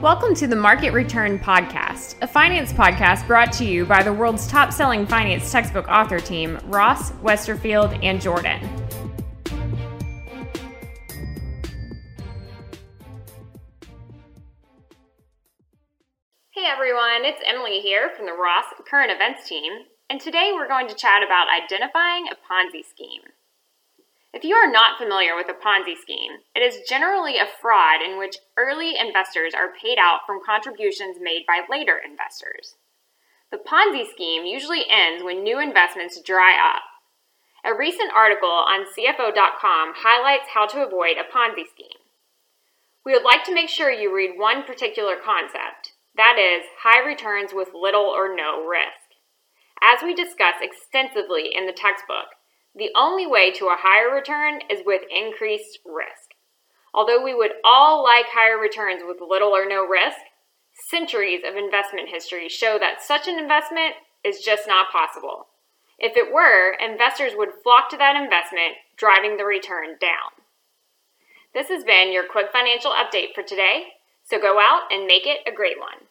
Welcome to the Market Return Podcast, a finance podcast brought to you by the world's top selling finance textbook author team, Ross, Westerfield, and Jordan. Hey everyone, it's Emily here from the Ross Current Events team, and today we're going to chat about identifying a Ponzi scheme. If you are not familiar with a Ponzi scheme, it is generally a fraud in which early investors are paid out from contributions made by later investors. The Ponzi scheme usually ends when new investments dry up. A recent article on CFO.com highlights how to avoid a Ponzi scheme. We would like to make sure you read one particular concept that is, high returns with little or no risk. As we discuss extensively in the textbook, the only way to a higher return is with increased risk. Although we would all like higher returns with little or no risk, centuries of investment history show that such an investment is just not possible. If it were, investors would flock to that investment, driving the return down. This has been your quick financial update for today, so go out and make it a great one.